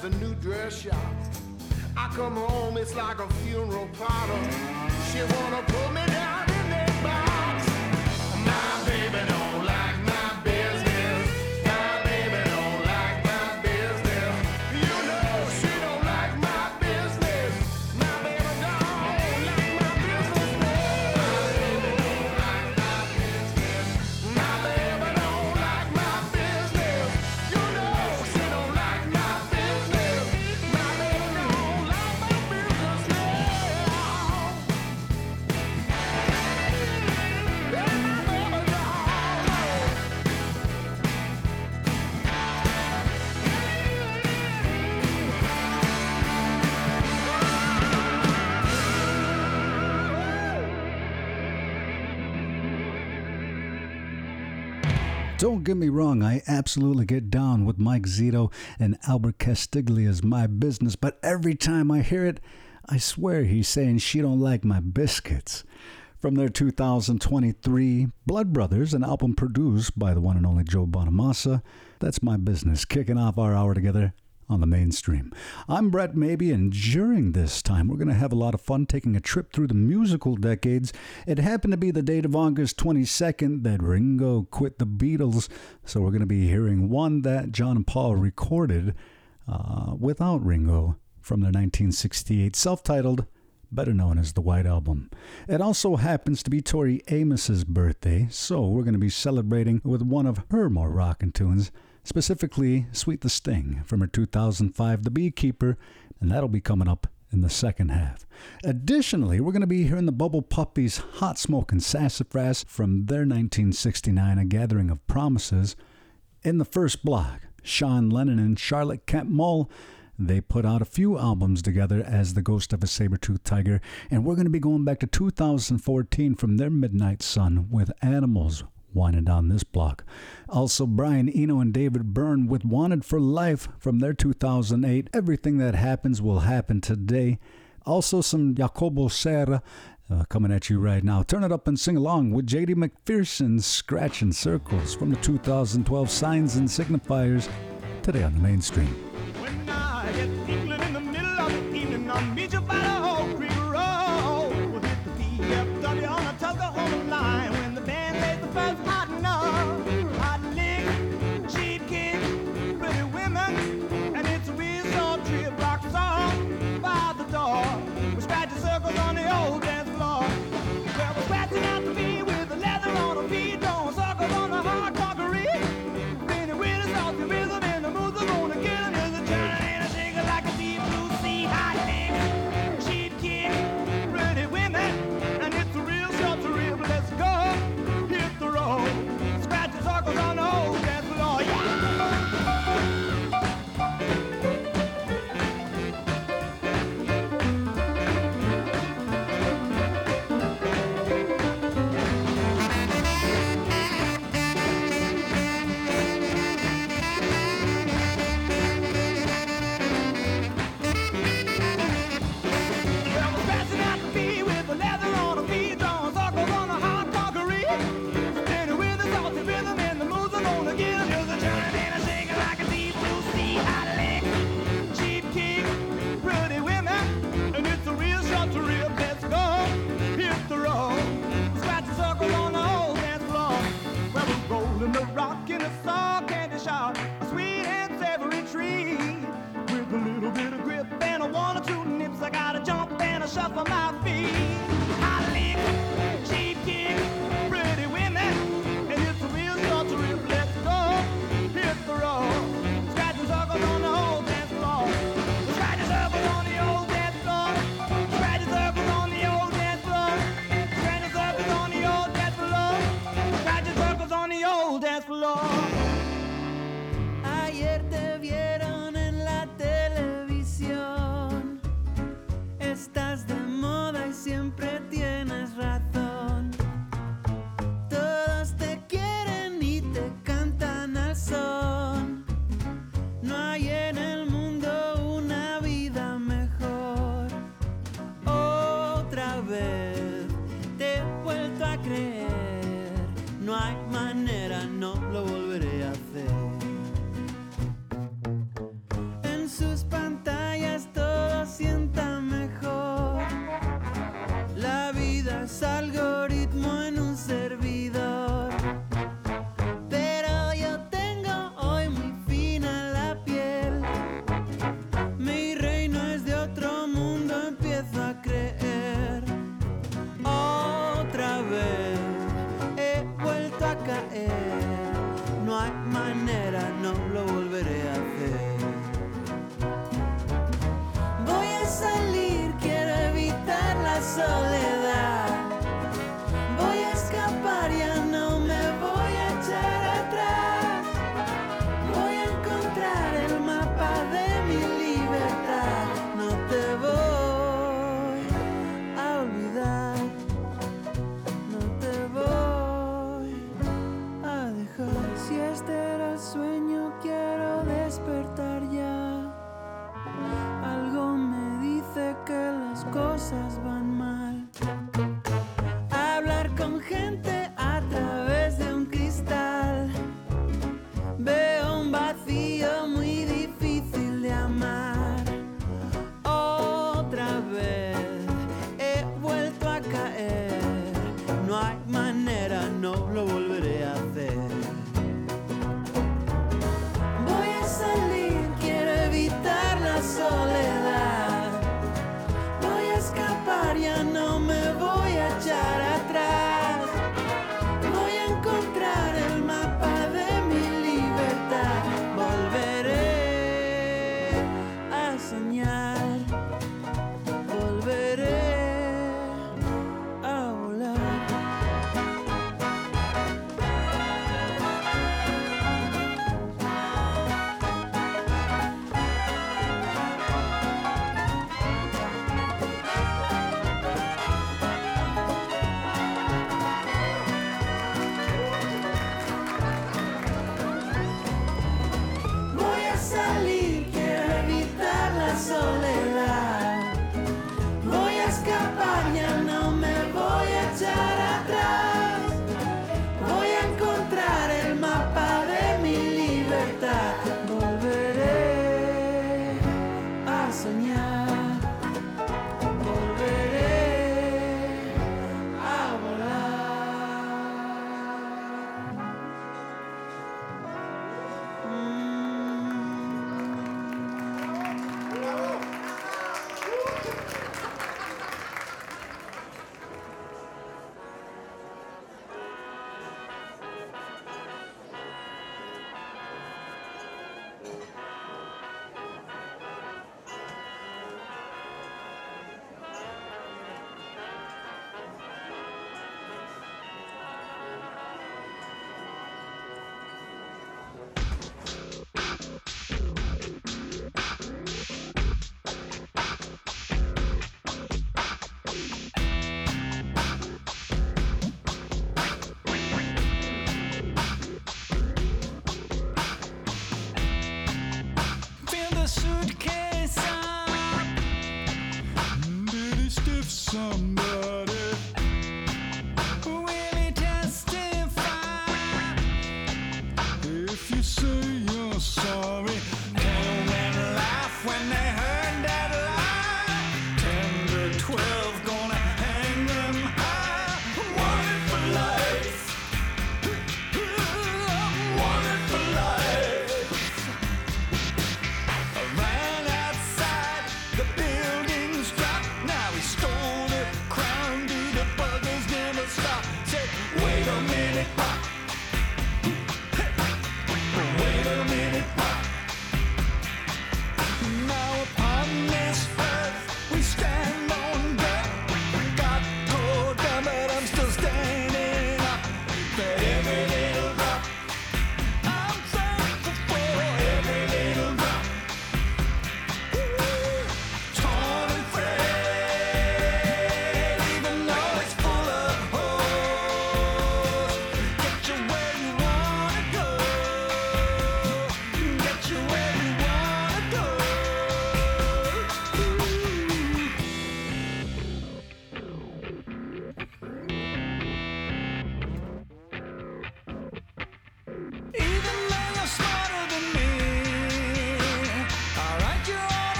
the new dress shop. I come home, it's like a funeral parlor. She wanna put me down Don't get me wrong, I absolutely get down with Mike Zito and Albert Castiglia's My Business, but every time I hear it, I swear he's saying she don't like my biscuits. From their 2023 Blood Brothers, an album produced by the one and only Joe Bonamassa, that's My Business, kicking off our hour together on the mainstream. I'm Brett Maybe, and during this time, we're going to have a lot of fun taking a trip through the musical decades. It happened to be the date of August 22nd that Ringo quit the Beatles, so we're going to be hearing one that John and Paul recorded uh, without Ringo from their 1968 self titled better known as the White Album. It also happens to be Tori Amos's birthday, so we're going to be celebrating with one of her more rockin' tunes, specifically Sweet the Sting from her 2005 The Beekeeper, and that'll be coming up in the second half. Additionally, we're going to be hearing the Bubble Puppy's Hot Smoke and Sassafras from their 1969 A Gathering of Promises. In the first block, Sean Lennon and Charlotte Kemp Muhl they put out a few albums together as The Ghost of a Saber-Toothed Tiger, and we're going to be going back to 2014 from their Midnight Sun with Animals winding down this block. Also, Brian Eno and David Byrne with Wanted for Life from their 2008 Everything That Happens Will Happen Today. Also, some Jacobo Serra uh, coming at you right now. Turn it up and sing along with JD McPherson's Scratching Circles from the 2012 Signs and Signifiers today on the mainstream.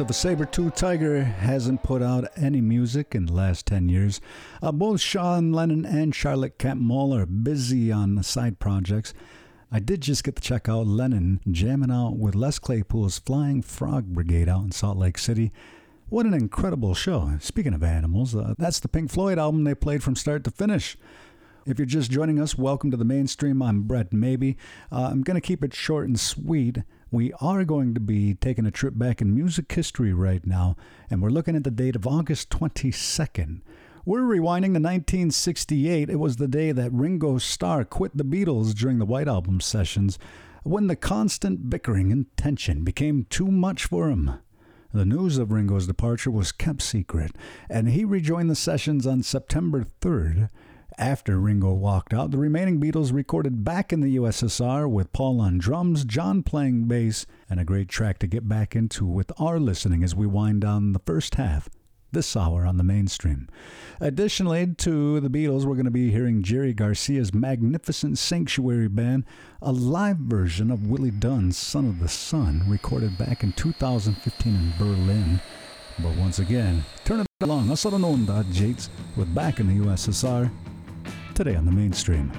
Of a saber-toothed tiger hasn't put out any music in the last 10 years. Uh, both Sean Lennon and Charlotte Kemp Muhl are busy on side projects. I did just get to check out Lennon jamming out with Les Claypool's Flying Frog Brigade out in Salt Lake City. What an incredible show. Speaking of animals, uh, that's the Pink Floyd album they played from start to finish. If you're just joining us, welcome to the mainstream. I'm Brett Maybe. Uh, I'm going to keep it short and sweet. We are going to be taking a trip back in music history right now, and we're looking at the date of August 22nd. We're rewinding to 1968. It was the day that Ringo Starr quit the Beatles during the White Album sessions when the constant bickering and tension became too much for him. The news of Ringo's departure was kept secret, and he rejoined the sessions on September 3rd. After Ringo walked out, the remaining Beatles recorded back in the USSR with Paul on drums, John playing bass, and a great track to get back into with our listening as we wind down the first half this hour on the mainstream. Additionally to the Beatles, we're going to be hearing Jerry Garcia's magnificent Sanctuary Band, a live version of Willie Dunn's Son of the Sun, recorded back in 2015 in Berlin. But once again, turn it along, Asaranonda Jakes with Back in the USSR, today on the mainstream.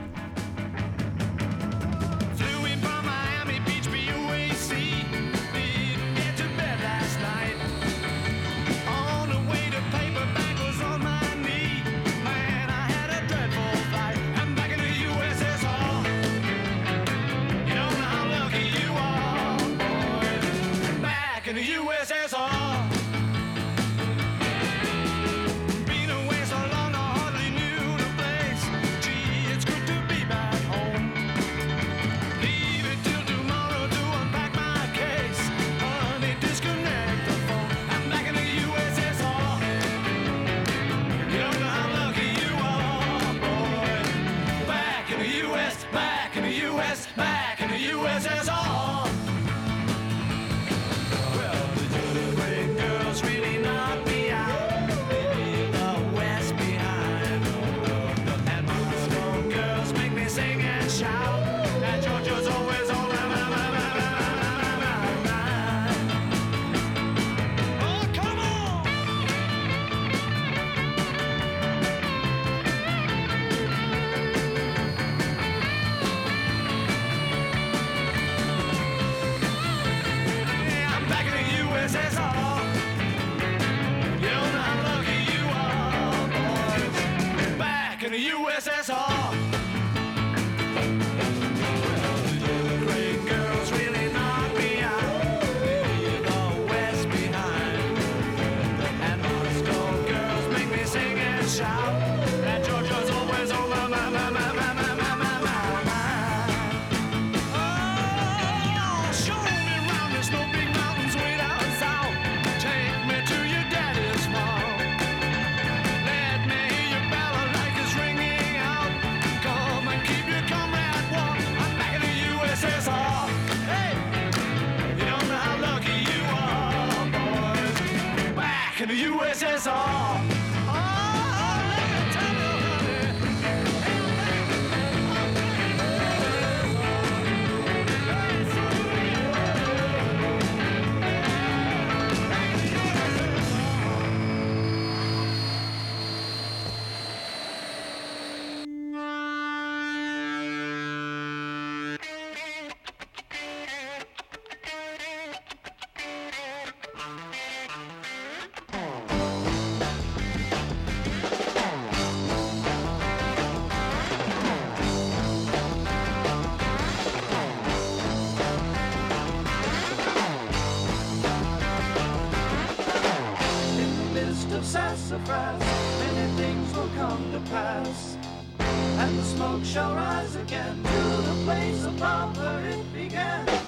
Sassafras, many things will come to pass. And the smoke shall rise again to the place above where it began.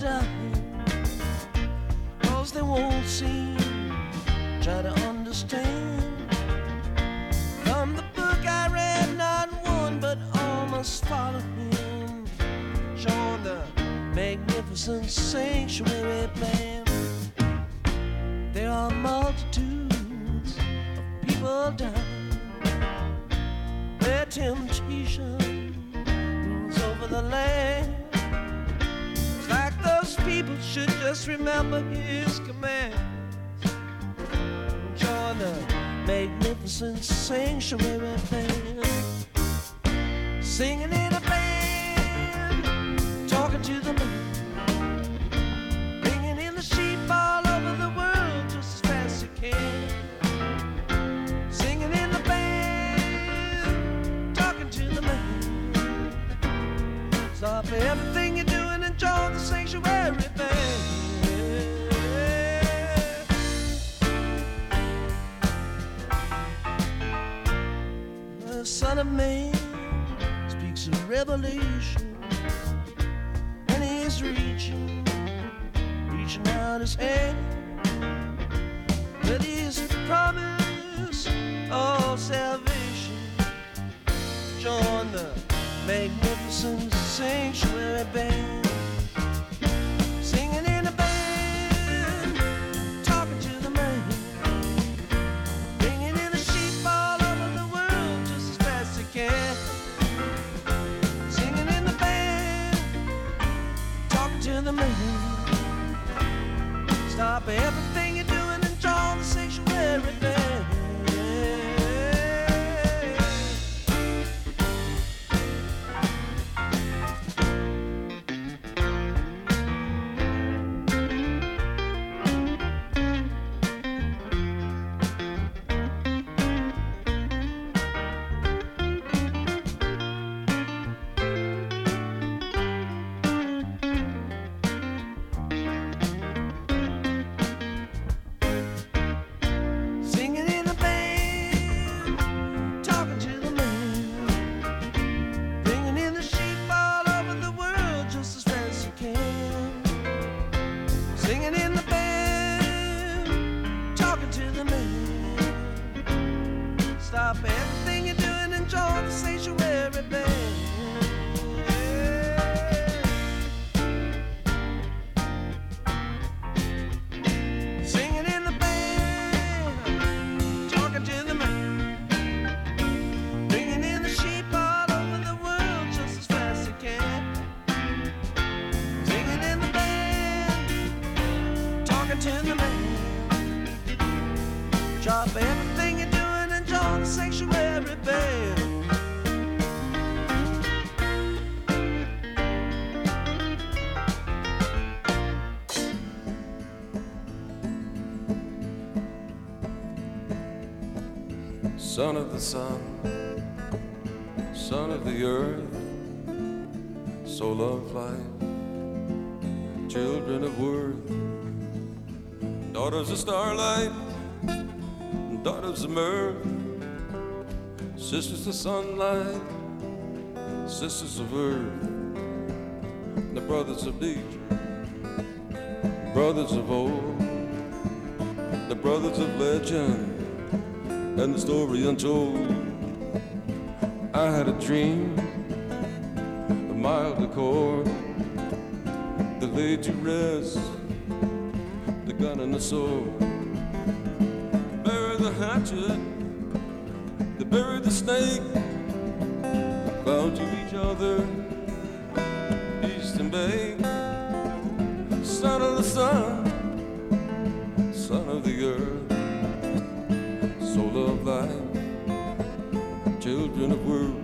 shoulder. the Son of Man speaks of revelation, and he is reaching, reaching out his hand. But his promise of salvation. Join the magnificent sanctuary band. Baby. sun, son of the earth. soul of life, children of worth, daughters of starlight, daughters of mirth, sisters of sunlight, sisters of earth, the brothers of nature, brothers of old, the brothers of legend and the story untold. I had a dream of mild accord that laid to rest the gun and the sword. Bury the hatchet, they buried the snake. Of world.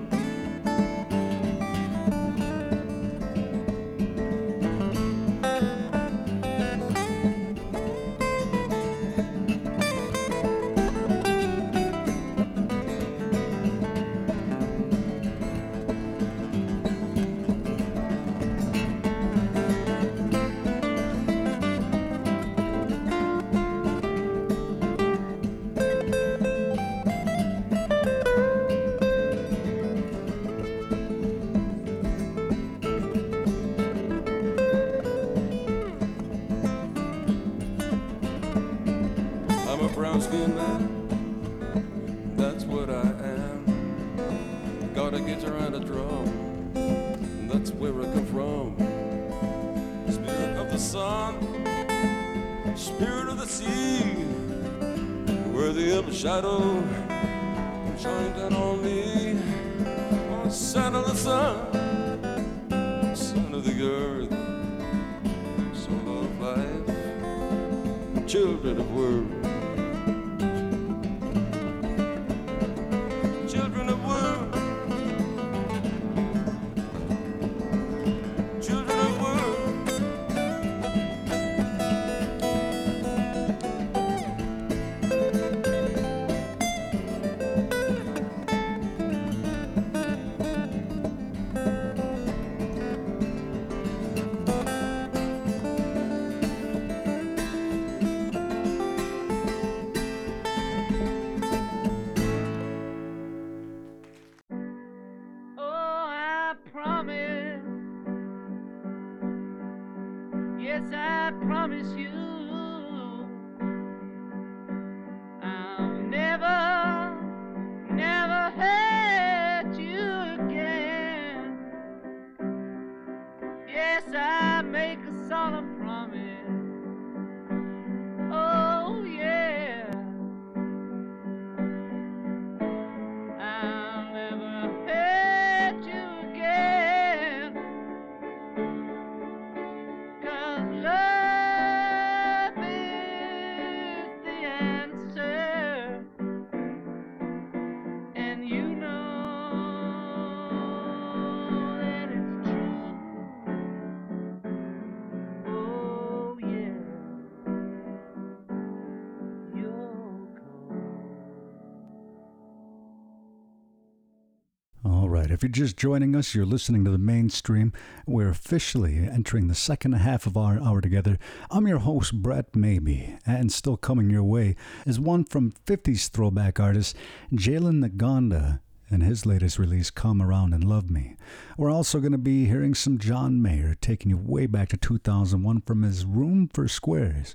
If you're just joining us, you're listening to the mainstream. We're officially entering the second half of our hour together. I'm your host, Brett Maybe, and still coming your way is one from 50s throwback artist Jalen Ngonda and his latest release, Come Around and Love Me. We're also going to be hearing some John Mayer, taking you way back to 2001 from his Room for Squares.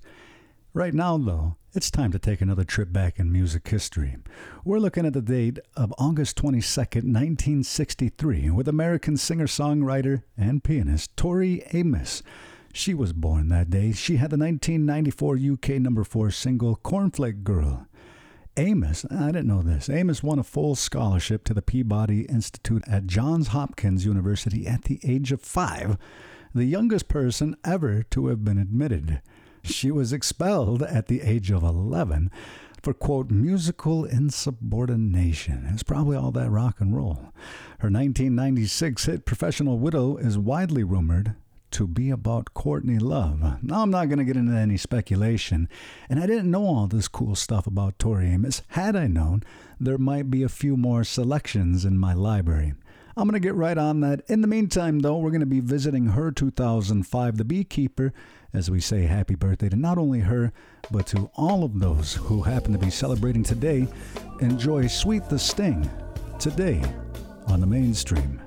Right now, though, it's time to take another trip back in music history. We're looking at the date of August 22nd, 1963, with American singer songwriter and pianist Tori Amos. She was born that day. She had the 1994 UK number 4 single Cornflake Girl. Amos, I didn't know this. Amos won a full scholarship to the Peabody Institute at Johns Hopkins University at the age of five, the youngest person ever to have been admitted. She was expelled at the age of 11 for, quote, musical insubordination. It's probably all that rock and roll. Her 1996 hit Professional Widow is widely rumored to be about Courtney Love. Now, I'm not going to get into any speculation, and I didn't know all this cool stuff about Tori Amos. Had I known, there might be a few more selections in my library. I'm going to get right on that. In the meantime, though, we're going to be visiting her 2005, The Beekeeper, as we say happy birthday to not only her, but to all of those who happen to be celebrating today. Enjoy Sweet the Sting today on the mainstream.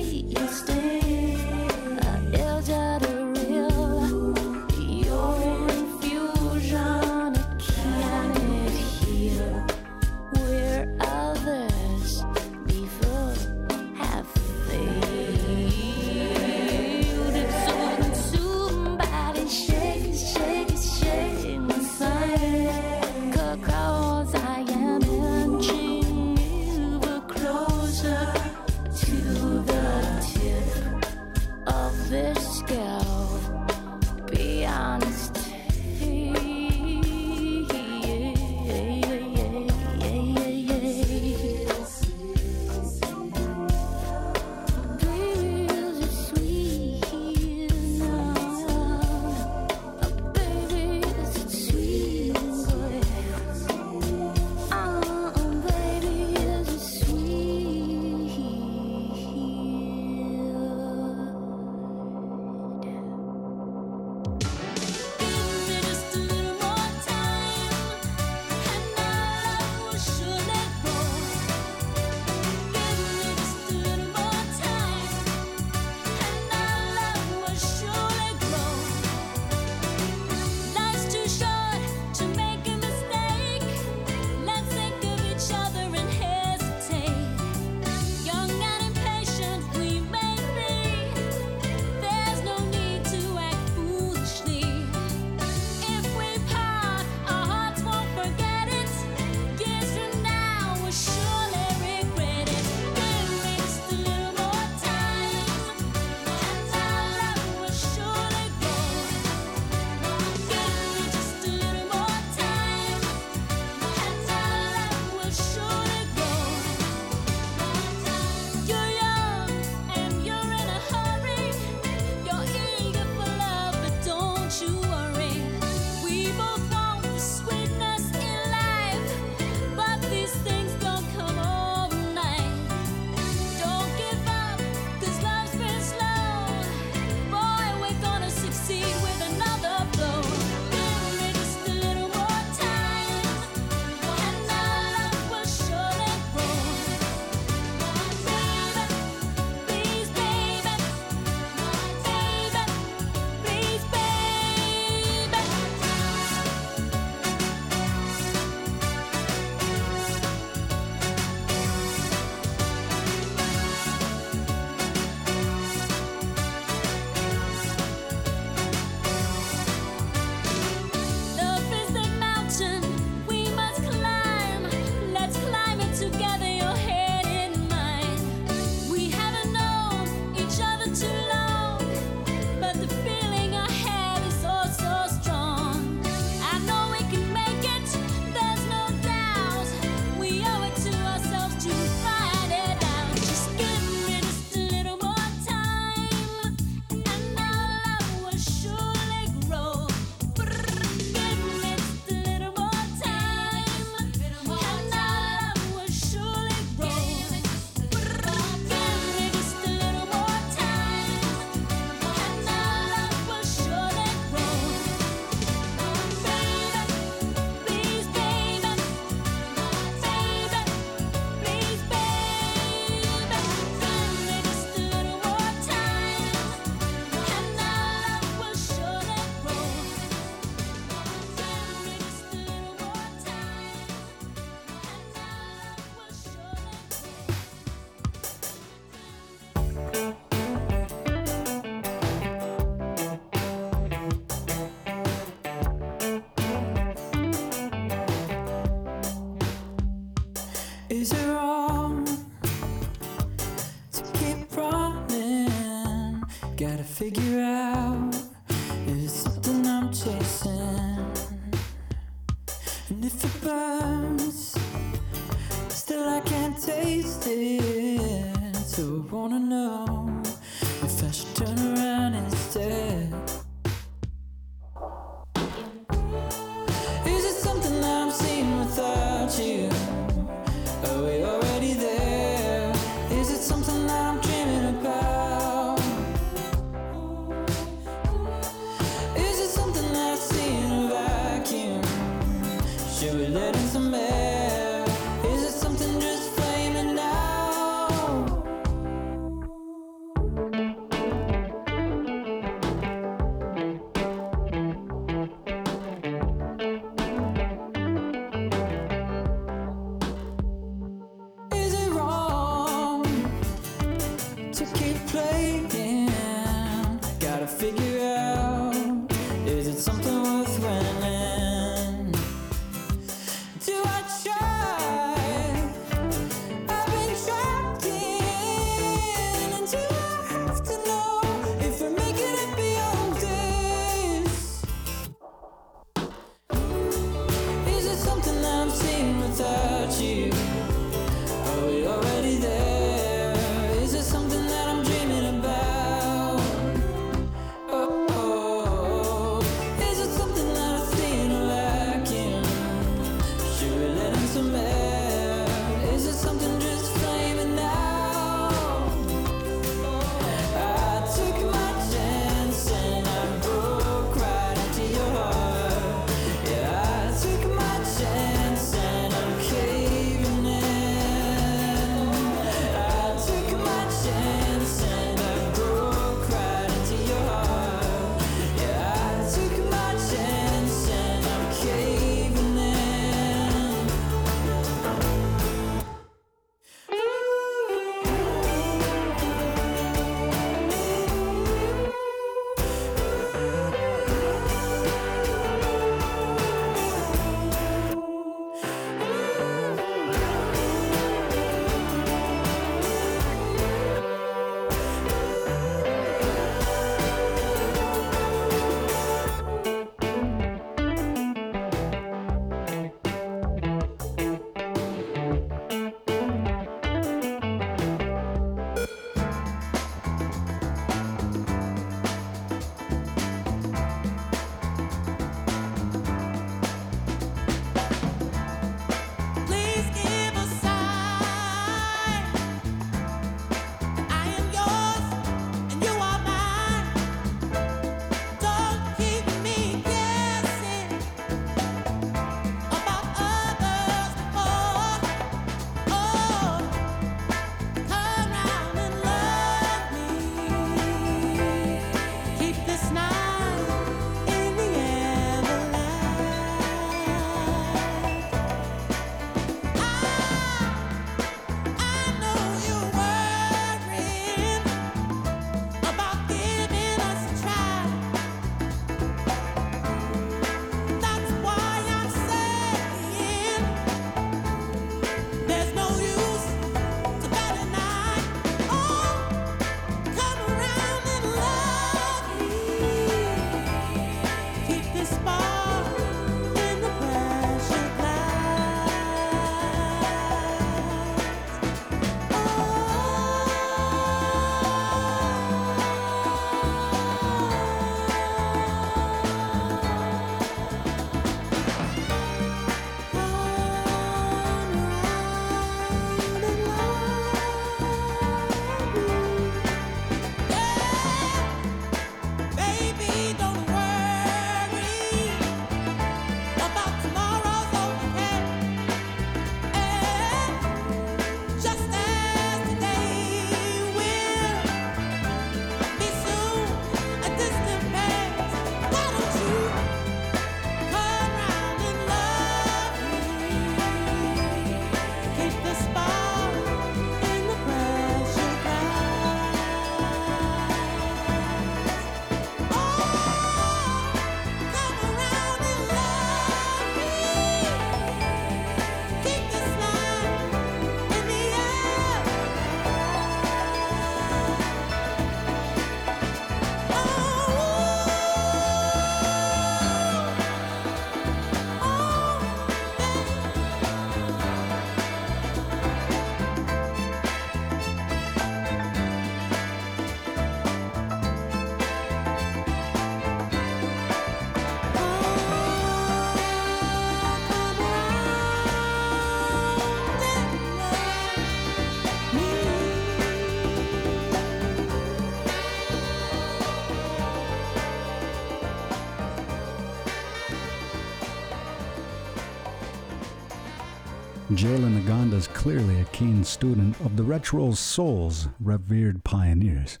Jalen Ngonda is clearly a keen student of the retro soul's revered pioneers.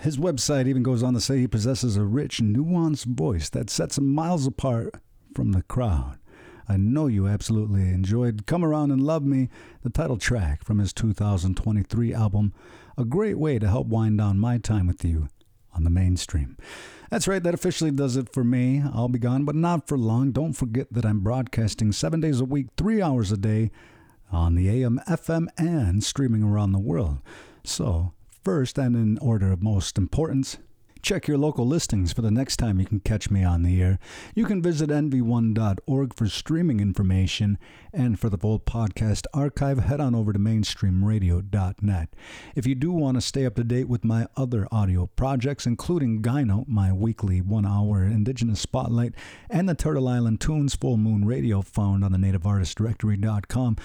His website even goes on to say he possesses a rich, nuanced voice that sets him miles apart from the crowd. I know you absolutely enjoyed Come Around and Love Me, the title track from his 2023 album, a great way to help wind down my time with you on the mainstream. That's right, that officially does it for me. I'll be gone, but not for long. Don't forget that I'm broadcasting seven days a week, three hours a day on the AM, FM, and streaming around the world. So, first and in order of most importance, check your local listings for the next time you can catch me on the air. You can visit nv1.org for streaming information, and for the full podcast archive, head on over to mainstreamradio.net. If you do want to stay up to date with my other audio projects, including Gaeno, my weekly one hour Indigenous Spotlight, and the Turtle Island Tunes Full Moon Radio found on the nativeartistdirectory.com,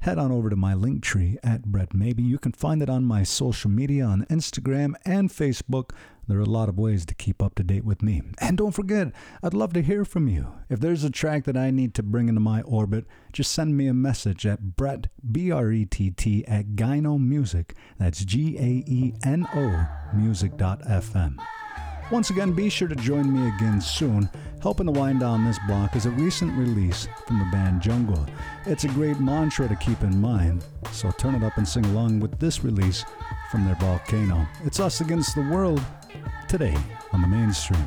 head on over to my link tree at Brett Maybe. You can find it on my social media on Instagram and Facebook. There are a lot of ways to keep up to date with me. And don't forget, I'd love to hear from you. If there's a track that I need to bring into my orbit, just send me a message at Brett, B R E T T, at Gaeno Music. That's G A E N O music.fm. Once again, be sure to join me again soon. Helping to wind down this block is a recent release from the band Jungle. It's a great mantra to keep in mind, so turn it up and sing along with this release from their volcano. It's us against the world today on the mainstream.